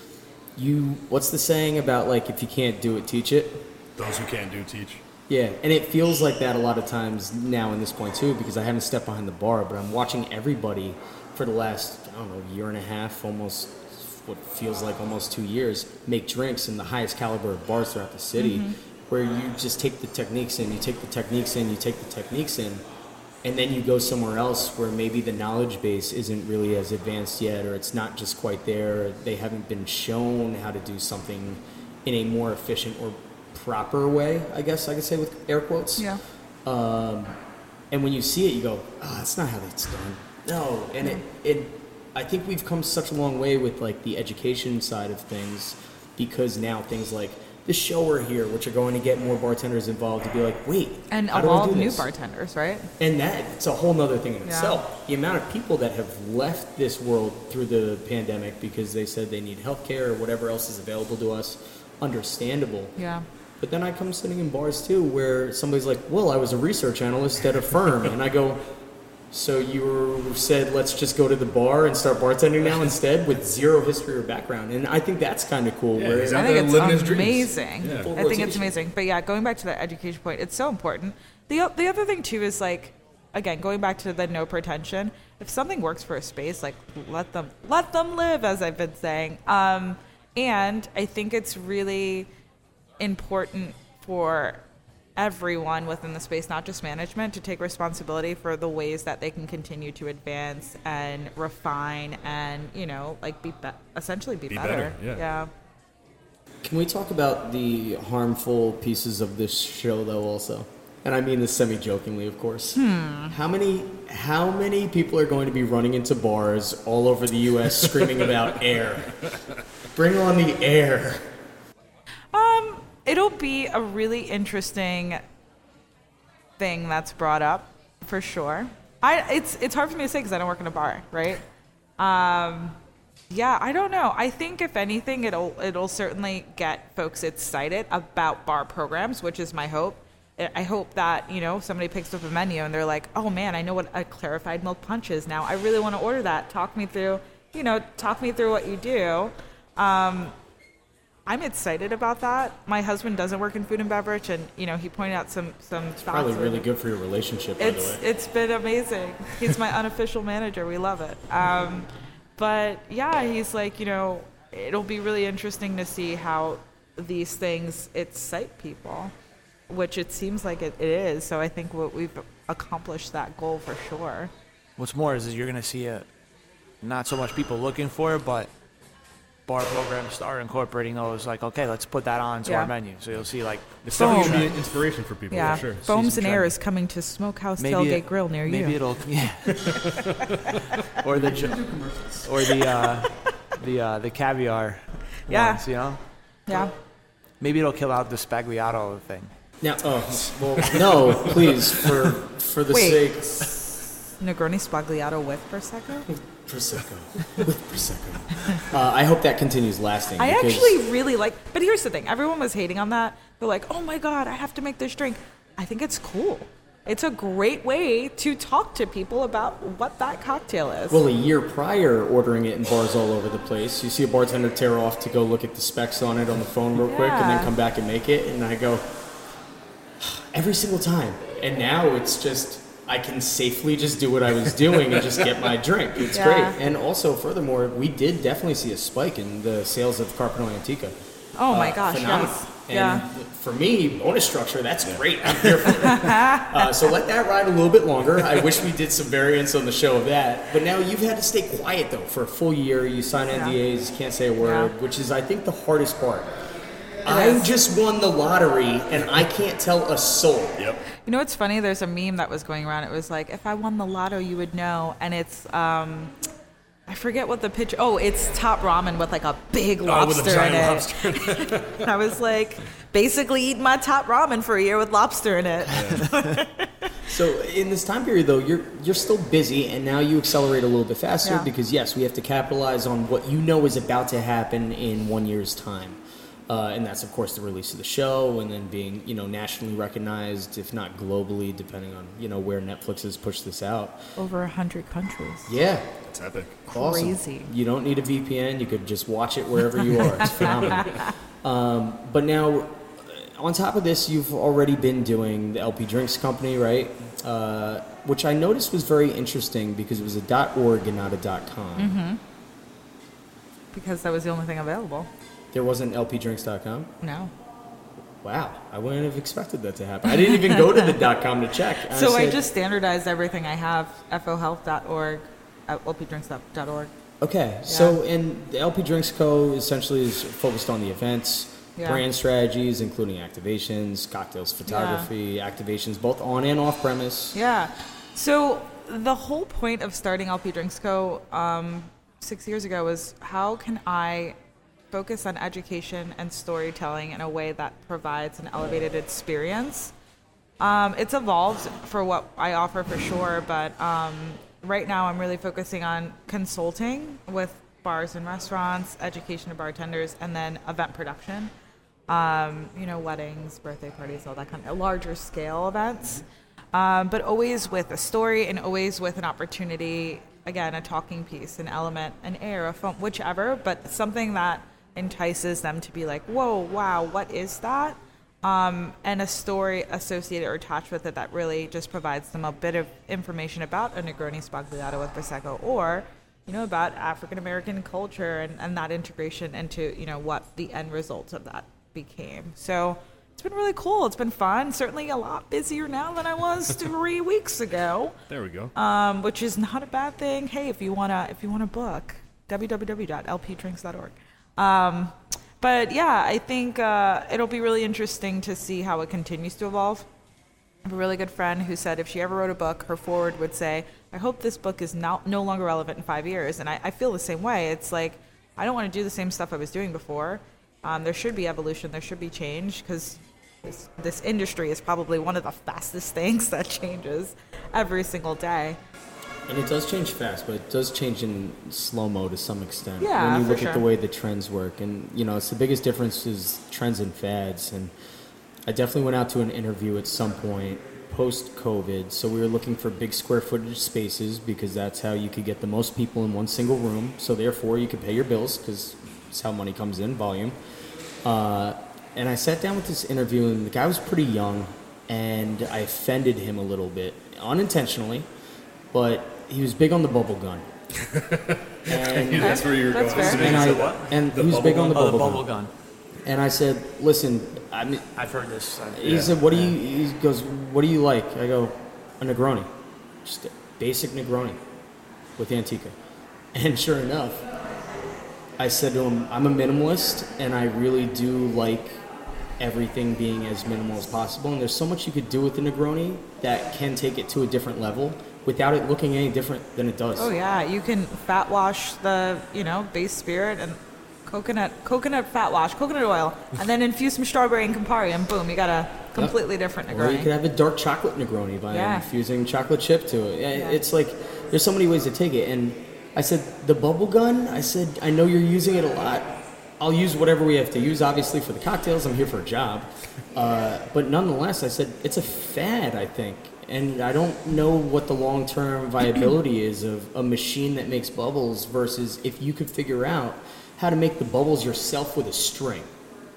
you, what's the saying about like, if you can't do it, teach it? Those who can't do teach. Yeah, and it feels like that a lot of times now in this point too, because I haven't stepped behind the bar, but I'm watching everybody for the last I don't know year and a half, almost what feels like almost two years, make drinks in the highest caliber of bars throughout the city, mm-hmm. where you just take the techniques in, you take the techniques in, you take the techniques in, and then you go somewhere else where maybe the knowledge base isn't really as advanced yet, or it's not just quite there. They haven't been shown how to do something in a more efficient or proper way, I guess I could say with air quotes. yeah Um, and when you see it, you go, "Ah, that's not how that's done." No, and it, it, I think we've come such a long way with like the education side of things, because now things like the shower here, which are going to get more bartenders involved, to be like, wait, and how do I evolve do new bartenders right And that it's a whole nother thing in Yeah. itself. The amount of people that have left this world through the pandemic because they said they need health care or whatever else is available to us, understandable. yeah But then I come sitting in bars too where somebody's like, well, I was a research analyst at a firm. and I go, so you were, said, let's just go to the bar and start bartending now instead with zero history or background. And I think that's kind of cool. Yeah, where he's I out think there it's his amazing. Yeah. I think it's amazing. But yeah, going back to that education point, it's so important. The the other thing too is like, again, going back to the no pretension. If something works for a space, like let them let them live, as I've been saying. Um, and I think it's really important for everyone within the space, not just management, to take responsibility for the ways that they can continue to advance and refine and you know like be, be- essentially be, Be better. better, yeah. yeah. Can we talk about the harmful pieces of this show, though? Also, and I mean this semi-jokingly, of course. Hmm. How many how many people are going to be running into bars all over the U.S. screaming about air? Bring on the air! It'll be a really interesting thing that's brought up for sure. I it's it's hard for me to say because I don't work in a bar, right? Um, yeah, I don't know. I think if anything, it'll it'll certainly get folks excited about bar programs, which is my hope. I I hope that you know somebody picks up a menu and they're like, "Oh man, I know what a clarified milk punch is now. I really want to order that. Talk me through, you know, talk me through what you do." Um, I'm excited about that. My husband doesn't work in food and beverage, and you know he pointed out some some spots. Probably really good for your relationship, by It's the way. it's been amazing. He's my unofficial manager. We love it. Um, but yeah, he's like you know it'll be really interesting to see how these things excite people, which it seems like it, it is. So I think what we've accomplished that goal for sure. What's more is, is you're gonna see a not so much people looking for it, but bar programs start incorporating those. Like, okay, let's put that on to Yeah. our menu. So you'll see like It's definitely Boom. gonna be an inspiration for people. Yeah, for sure. Foams Season and Air is coming to Smokehouse maybe Tailgate it- Grill near maybe you. it'll yeah. or the jo- or the uh, the uh, the caviar Yeah. ones, you know. yeah, Maybe it'll kill out the sbagliato thing. Now, oh, well, no, please, for for the Wait. sake Negroni Sbagliato with prosecco. Prosecco with prosecco. Uh, I hope that continues lasting. I because- actually really like, but here's the thing: everyone was hating on that. They're like, "Oh my god, I have to make this drink." I think it's cool. It's a great way to talk to people about what that cocktail is. Well, a year prior, ordering it in bars all over the place, you see a bartender tear off to go look at the specs on it on the phone real quick, and then come back and make it, and I go every single time. And now it's just I can safely just do what I was doing and just get my drink. It's Yeah. great. And also, furthermore, we did definitely see a spike in the sales of Carpano Antica. oh my Uh, gosh, phenomenal. yes, And yeah. for me, bonus structure, that's great. I'm here for it. uh, so let that ride a little bit longer. I wish we did some variants on the show of that. But now you've had to stay quiet though for a full year. You sign Yeah. NDAs, you can't say a word, Yeah. which is I think the hardest part. I just won the lottery and I can't tell a soul. Yep. You know what's funny? There's a meme that was going around. It was like, if I won the lotto, you would know. And it's, um, I forget what the picture. Oh, it's top ramen with like a big lobster Oh, with lobster a giant in it. lobster. And I was like, basically eating my top ramen for a year with lobster in it. So in this time period, though, you're you're still busy, and now you accelerate a little bit faster Yeah. because yes, we have to capitalize on what you know is about to happen in one year's time, uh, and that's of course the release of the show, and then being you know nationally recognized, if not globally, depending on you know where Netflix has pushed this out. Over a hundred countries. Yeah, It's epic. awesome. Crazy. You don't need a VPN; you could just watch it wherever you are. It's phenomenal. Um, but now, uh, on top of this, you've already been doing the LP Drinks Company, right? Uh, which I noticed was very interesting because it was a .org and not a .com. Mm-hmm. Because that was the only thing available. There wasn't LPDrinks.com. No. Wow, I wouldn't have expected that to happen. I didn't even go to the .com to check. So I just standardized everything I have, fohealth.org, lpdrinks.org. Okay, so and the LP Drinks Co. essentially is focused on the events, Yeah. brand strategies, including activations, cocktails, photography, activations both on and off premise. Yeah. So the whole point of starting LP Drinks Co. Um, six years ago was how can I focus on education and storytelling in a way that provides an elevated experience. Um, it's evolved for what I offer for sure, but um, right now I'm really focusing on consulting with bars and restaurants, education of bartenders, and then event production. Um, you know, weddings, birthday parties, all that kind of larger scale events. Um, but always with a story and always with an opportunity, again, a talking piece, an element, an air, a foam, whichever, but something that entices them to be like, whoa, wow, what is that? um, and a story associated or attached with it that really just provides them a bit of information about a Negroni Sbagliato with Prosecco or, you know, about African American culture and, and that integration into, you know, what the end result of that became. So it's been really cool. It's been fun. Certainly a lot busier now than I was three weeks ago, There we go. um, which is not a bad thing. Hey, if you wanna if you wanna book, www.lpdrinks.org. Um, but yeah, I think uh, it'll be really interesting to see how it continues to evolve. I have a really good friend who said if she ever wrote a book, her forward would say, I hope this book is now no longer relevant in five years. And I, I feel the same way. It's like, I don't want to do the same stuff I was doing before. Um, there should be evolution, there should be change, because this, this industry is probably one of the fastest things that changes every single day. And it does change fast, but it does change in slow mo to some extent. Yeah, when you look at the way the trends work, and you know, it's the biggest difference is trends and fads. And I definitely went out to an interview at some point post COVID, so we were looking for big square footage spaces because that's how you could get the most people in one single room. So therefore, you could pay your bills because it's how money comes in, volume. Uh, and I sat down with this interview, and the guy was pretty young, and I offended him a little bit unintentionally, but he was big on the bubble gun. and That's where you're That's going. fair. and, I, and he was big on the Oh, bubble, the bubble gun. gun. And I said, "Listen, I mean, I've heard this. uh, he said, "What do you?" He goes, "What do you like?" I go, "A Negroni, just a basic Negroni with Antica." And sure enough, I said to him, I'm a minimalist, and I really do like everything being as minimal as possible. And there's so much you could do with the Negroni that can take it to a different level without it looking any different than it does. Oh yeah, you can fat wash the you know base spirit and coconut coconut fat wash, coconut oil, and then infuse some strawberry and Campari, and boom, you got a completely different Negroni. Or you could have a dark chocolate Negroni by Yeah. infusing chocolate chip to it. Yeah, Yeah. It's like there's so many ways to take it. And I said the bubble gun. I said I know you're using it a lot. I'll use whatever we have to use. Obviously for the cocktails, I'm here for a job. Uh, but nonetheless, I said it's a fad. I think, and I don't know what the long-term viability is of a machine that makes bubbles versus if you could figure out how to make the bubbles yourself with a string.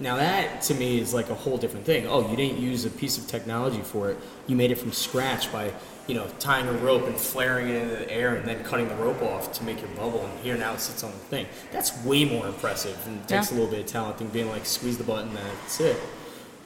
Now that to me is like a whole different thing. Oh, you didn't use a piece of technology for it. You made it from scratch by, you know, tying a rope and flaring it into the air and then cutting the rope off to make your bubble. And here now it sits on the thing. That's way more impressive and takes Yeah. a little bit of talent than being like squeeze the button. and That's it.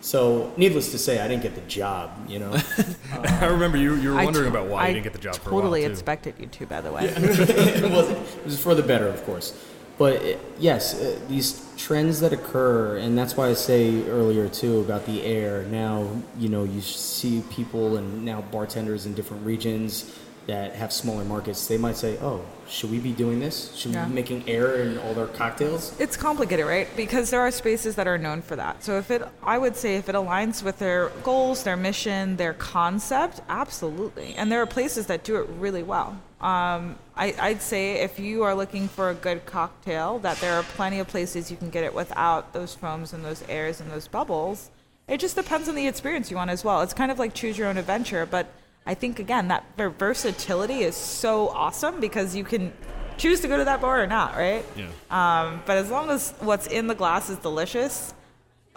So, needless to say, I didn't get the job. You know, I remember you, you were wondering to- about why I you didn't get the job for Totally while, expected you to, by the way. it wasn't. It was for the better, of course. But uh, yes, uh, these trends that occur, and that's why I say earlier too about the air. Now, you know, you see people and now bartenders in different regions that have smaller markets. They might say, "Oh, should we be doing this? Should Yeah. we be making air in all their cocktails?" It's complicated, right? Because there are spaces that are known for that. So if it, I would say, if it aligns with their goals, their mission, their concept, absolutely. And there are places that do it really well. Um, I, I'd say if you are looking for a good cocktail, that there are plenty of places you can get it without those foams and those airs and those bubbles. It just depends on the experience you want as well. It's kind of like choose your own adventure, but I think again that versatility is so awesome because you can choose to go to that bar or not, right? Yeah. Um, but as long as what's in the glass is delicious,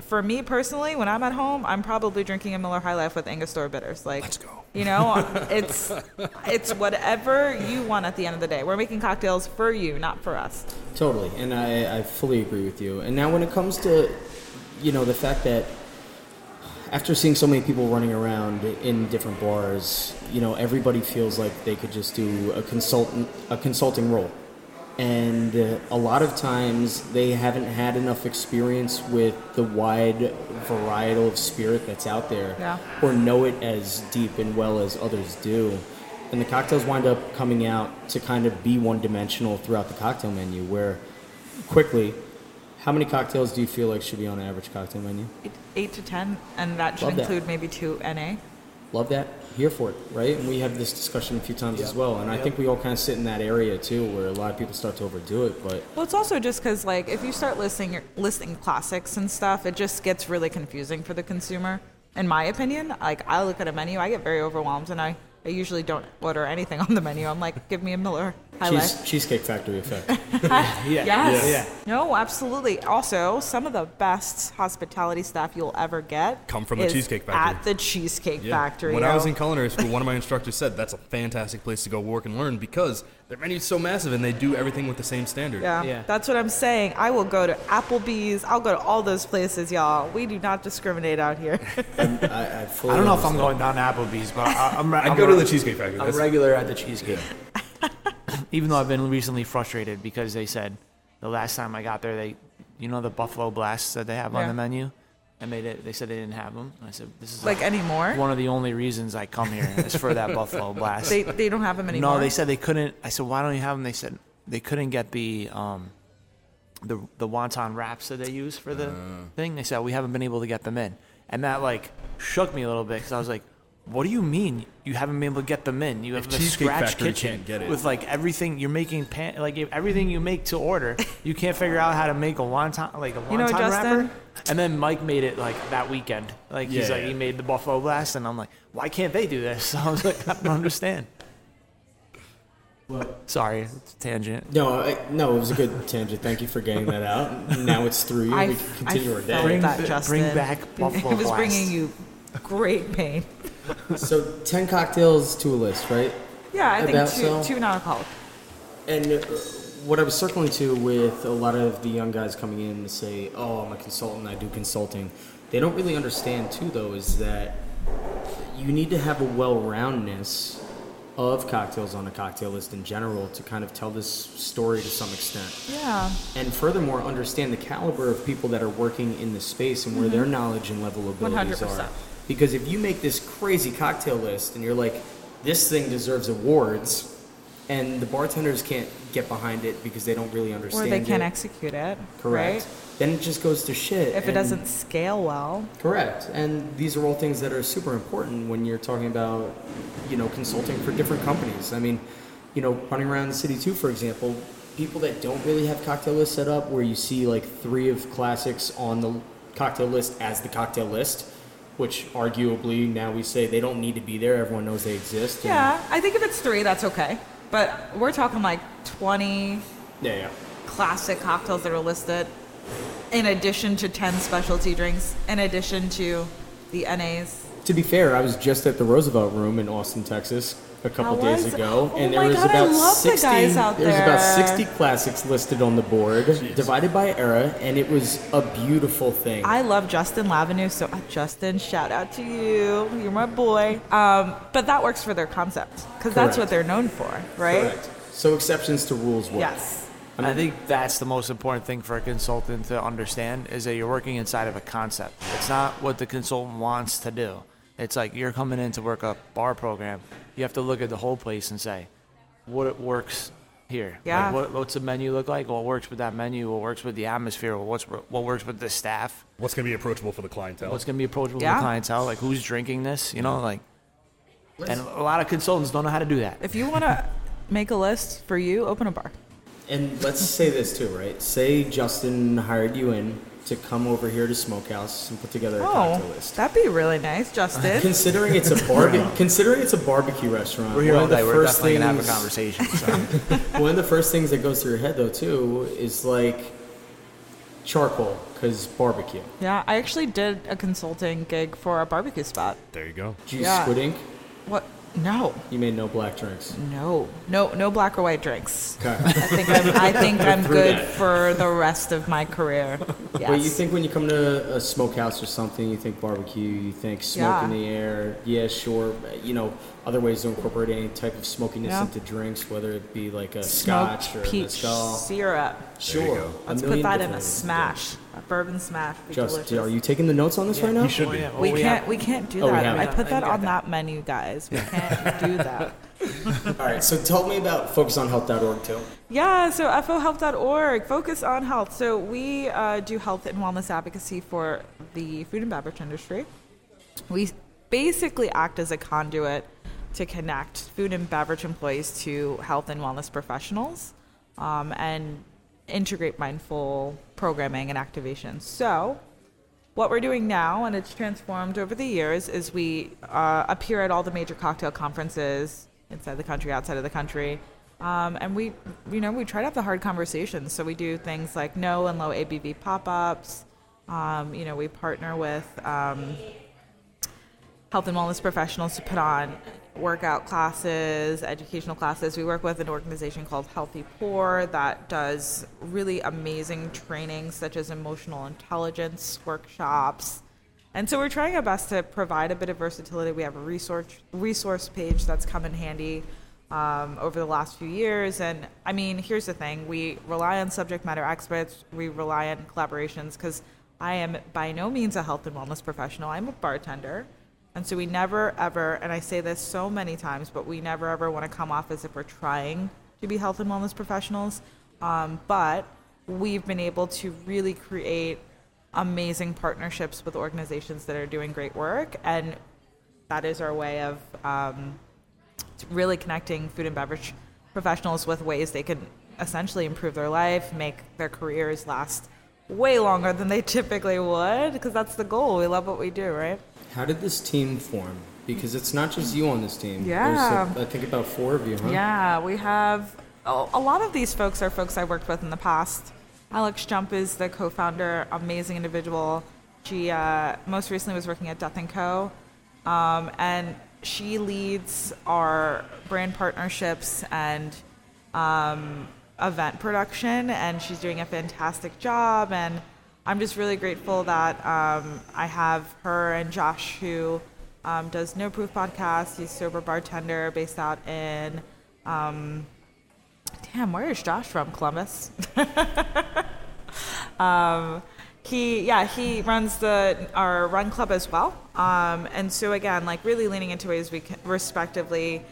for me personally, when I'm at home, I'm probably drinking a Miller High Life with Angostura bitters. Like, Let's go. You know, it's it's whatever you want at the end of the day. We're making cocktails for you, not for us. Totally, and I, I fully agree with you. And now, when it comes to, you know, the fact that after seeing so many people running around in different bars, you know, everybody feels like they could just do a consultant, a consulting role, and uh, a lot of times they haven't had enough experience with the wide varietal of spirit that's out there, Yeah. or know it as deep and well as others do. And the cocktails wind up coming out to kind of be one dimensional throughout the cocktail menu, where quickly, how many cocktails do you feel like should be on an average cocktail menu? Eight, eight to ten, and that should Love that. include maybe two NA. Love that. Here for it, right? And we have this discussion a few times as well. And I think we all kind of sit in that area too, where a lot of people start to overdo it. But Well, it's also just because, like, if you start listing your listing classics and stuff, it just gets really confusing for the consumer. In my opinion, like, I look at a menu, I get very overwhelmed, and I, I usually don't order anything on the menu. I'm like, give me a Miller High cheese, Life. Cheesecake Factory effect. Yes. No, absolutely. Also, some of the best hospitality staff you'll ever get Come from the Cheesecake Factory. At the Cheesecake Yeah. Factory. When I was in culinary school, one of my instructors said that's a fantastic place to go work and learn because their menu's so massive and they do everything with the same standard. Yeah, Yeah. that's what I'm saying. I will go to Applebee's. I'll go to all those places, y'all. We do not discriminate out here. I, I, fully I don't know if I'm understand. going down to Applebee's, but I, I'm. I'd I'm go to the Cheesecake Factory. I'm That's- regular at the cheesecake. Even though I've been recently frustrated because they said the last time I got there, they, you know, the Buffalo Blasts that they have on Yeah. the menu, and they did, they said they didn't have them. I said this is like anymore. one of the only reasons I come here is for that Buffalo Blast. They they don't have them anymore. No, they said they couldn't. I said, why don't you have them? They said they couldn't get the um, the the wonton wraps that they use for the thing. They said we haven't been able to get them in, and that like shook me a little bit because I was like, what do you mean you haven't been able to get them in? You have If a Cheesecake scratch Factory kitchen can't get it. with like everything you're making pan like if everything you make to order. You can't figure out how to make a wonton like a wonton You know, wrapper. Justin? And then Mike made it like that weekend. Like he's Yeah, like yeah. he made the Buffalo Blast, and I'm like, why can't they do this? I was like, I don't understand. Well, Sorry, it's a tangent. No, I, no, it was a good tangent. Thank you for getting that out. Now it's through you. I, we can continue I our felt day. Bring that, ba- Justin. bring back Buffalo It was Blast. bringing you great pain. So, 10 cocktails to a list, right? Yeah, I think two, so. two non-alcoholic. And uh, what I was circling to with a lot of the young guys coming in to say, "Oh, I'm a consultant. I do consulting." They don't really understand too, though, is that you need to have a well-roundness of cocktails on a cocktail list in general to kind of tell this story to some extent. Yeah. And furthermore, understand the caliber of people that are working in the space and where their knowledge and level of abilities 100%. are. Because if you make this crazy cocktail list and you're like, this thing deserves awards, and the bartenders can't get behind it because they don't really understand it. Or they can't it, execute it. correct? Right? Then it just goes to shit. If it doesn't scale well. Correct. And these are all things that are super important when you're talking about, you know, consulting for different companies. I mean, you know, running around the city too, for example, people that don't really have cocktail lists set up where you see like three of classics on the cocktail list as the cocktail list, which arguably now we say they don't need to be there. Everyone knows they exist. and- Yeah, I think if it's three, that's okay. But we're talking like 20 Yeah, yeah. classic cocktails that are listed, in addition to 10 specialty drinks, in addition to the NAs. To be fair, I was just at the Roosevelt Room in Austin, Texas, a couple days was ago, Oh and there was God, about love the sixty. guys out there was about sixty classics listed on the board, divided by era, and it was a beautiful thing. I love Justin Lavenue, so uh, Justin, shout out to you. You're my boy. Um, but that works for their concept because that's what they're known for, right? Correct. So exceptions to rules work. Yes. And I think that's the most important thing for a consultant to understand is that you're working inside of a concept. It's not what the consultant wants to do. It's like you're coming in to work a bar program. You have to look at the whole place and say, what works here? Yeah. Like what, what's the menu look like? What works with that menu? What works with the atmosphere? What's what works with the staff? What's going to be approachable for the clientele? What's going to be approachable Yeah. to the clientele? Like who's drinking this? You know, like. And a lot of consultants don't know how to do that. If you want to make a list for you, open a bar. And let's say this too, right? Say Justin hired you in to come over here to Smokehouse and put together a oh, cocktail Oh, list. that'd be really nice, Justin. Considering it's a barbecue, considering it's a barbecue restaurant, We're here one all of the day. We're first definitely gonna have a conversation. So. One of the first things that goes through your head, though, too, is like charcoal, because barbecue. yeah, I actually did a consulting gig for a barbecue spot. there you go. Did you use Yeah. squid ink? What? No, You made no black drinks. no, no, no black or white drinks. Okay. I think I'm, I think I'm good that. for the rest of my career. Yes. But you think when you come to a smokehouse or something, you think barbecue, you think smoke in the air. Yeah, sure. You know, other ways to incorporate any type of smokiness Yeah. into drinks, whether it be like a smoked scotch or a peach mezcal. syrup? Sure. Let's put that in different a ways to do it. smash, a bourbon smash. Just, delicious. are you taking the notes on this right now? You should be. yeah. We Well, can't. have- we can't do Oh, that. I put that on that. that menu, guys. We can't do that. All right. So tell me about focusonhealth.org too. Yeah, so fohealth.org, focus on health. So we uh, do health and wellness advocacy for the food and beverage industry. We basically act as a conduit to connect food and beverage employees to health and wellness professionals um, and integrate mindful programming and activation. So what we're doing now, and it's transformed over the years, is we uh, appear at all the major cocktail conferences inside the country, outside of the country, um, and we, you know, we try to have the hard conversations. So we do things like no and low ABV pop-ups. Um, you know, we partner with um, health and wellness professionals to put on workout classes, educational classes. We work with an organization called Healthy Poor that does really amazing trainings such as emotional intelligence workshops. And so we're trying our best to provide a bit of versatility. We have a resource resource page that's come in handy um, over the last few years. And I mean, here's the thing: we rely on subject matter experts. We rely on collaborations because I am by no means a health and wellness professional. I'm a bartender. And so we never ever, and I say this so many times, but we never ever want to come off as if we're trying to be health and wellness professionals. Um, but we've been able to really create amazing partnerships with organizations that are doing great work. And that is our way of um, really connecting food and beverage professionals with ways they can essentially improve their life, make their careers last way longer than they typically would, because that's the goal. We love what we do, right? How did this team form? Because it's not just you on this team. Yeah. There's, uh, I think about four of you, huh? Yeah, we have a a lot of these folks are folks I've worked with in the past. Alex Jump is the co-founder, amazing individual. She uh, most recently was working at Death and Co. Um, and she leads our brand partnerships and um, event production, and she's doing a fantastic job. And I'm just really grateful that um, I have her and Josh, who um, does No Proof podcast. He's sober bartender based out in, um, damn, where is Josh from? Columbus. um, he, yeah, he runs the our run club as well. Um, and so again, like really leaning into ways we can respectively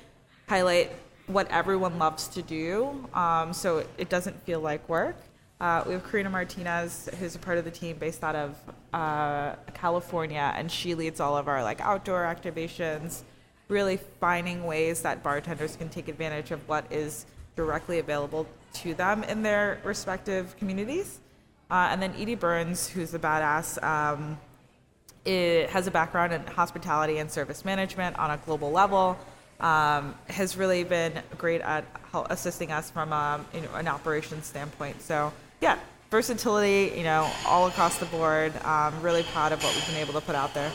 highlight what everyone loves to do, um, so it doesn't feel like work. Uh, we have Karina Martinez, who's a part of the team based out of uh, California, and she leads all of our like outdoor activations, really finding ways that bartenders can take advantage of what is directly available to them in their respective communities. Uh, and then Edie Burns, who's a badass, um, has a background in hospitality and service management on a global level. Um, has really been great at assisting us from um, you know, an operations standpoint. So yeah, versatility, you know, all across the board. Um, really proud of what we've been able to put out there.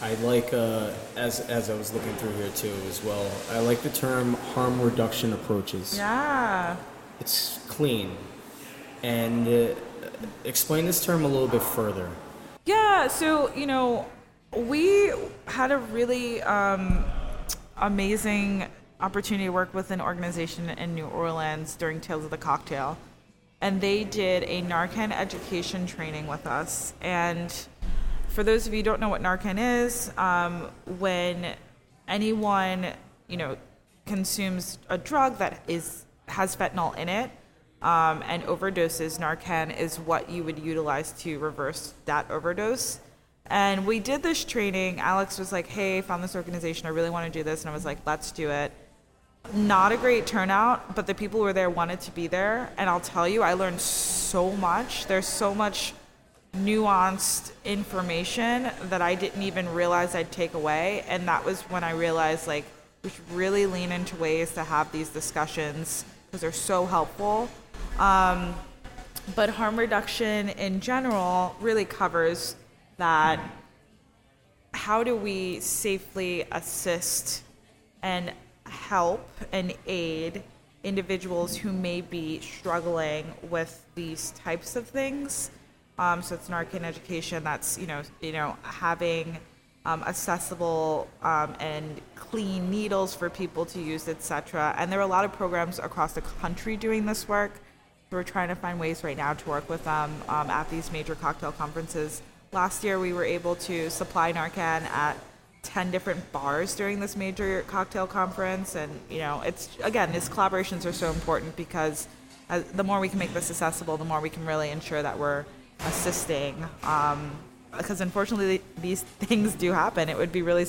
I like, uh, as, as I was looking through here too as well, I like the term harm reduction approaches. Yeah. It's clean. And uh, explain this term a little bit further. Yeah, so you know, we had a really um, amazing opportunity to work with an organization in New Orleans during Tales of the Cocktail, and they did a Narcan education training with us. And for those of you who don't know what Narcan is, um, when anyone you know consumes a drug that is has fentanyl in it um, and overdoses, Narcan is what you would utilize to reverse that overdose. And we did this training. Alex was like, "Hey, found this organization. I really want to do this," and I was like, "Let's do it." Not a great turnout, but the people who were there wanted to be there, and I'll tell you, I learned so much. There's so much nuanced information that I didn't even realize I'd take away, and that was when I realized like we should really lean into ways to have these discussions because they're so helpful. Um, but harm reduction in general really covers that how do we safely assist and help and aid individuals who may be struggling with these types of things. Um, so it's Narcan education that's you know you know having um, accessible um, and clean needles for people to use etc and there are a lot of programs across the country doing this work. We're trying to find ways right now to work with them um, at these major cocktail conferences. Last year, we were able to supply Narcan at 10 different bars during this major cocktail conference. And, you know, it's, again, these collaborations are so important because as, the more we can make this accessible, the more we can really ensure that we're assisting. Um, because unfortunately, these things do happen. It would be really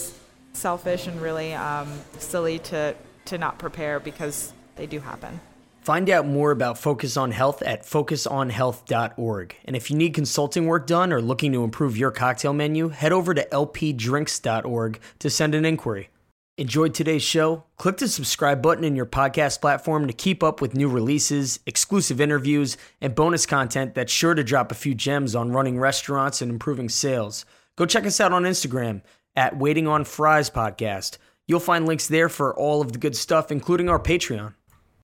selfish and really um, silly to, to not prepare because they do happen. Find out more about Focus on Health at focusonhealth.org. And if you need consulting work done or looking to improve your cocktail menu, head over to lpdrinks.org to send an inquiry. Enjoyed today's show? Click the subscribe button in your podcast platform to keep up with new releases, exclusive interviews, and bonus content that's sure to drop a few gems on running restaurants and improving sales. Go check us out on Instagram at Waiting on Fries Podcast. You'll find links there for all of the good stuff, including our Patreon.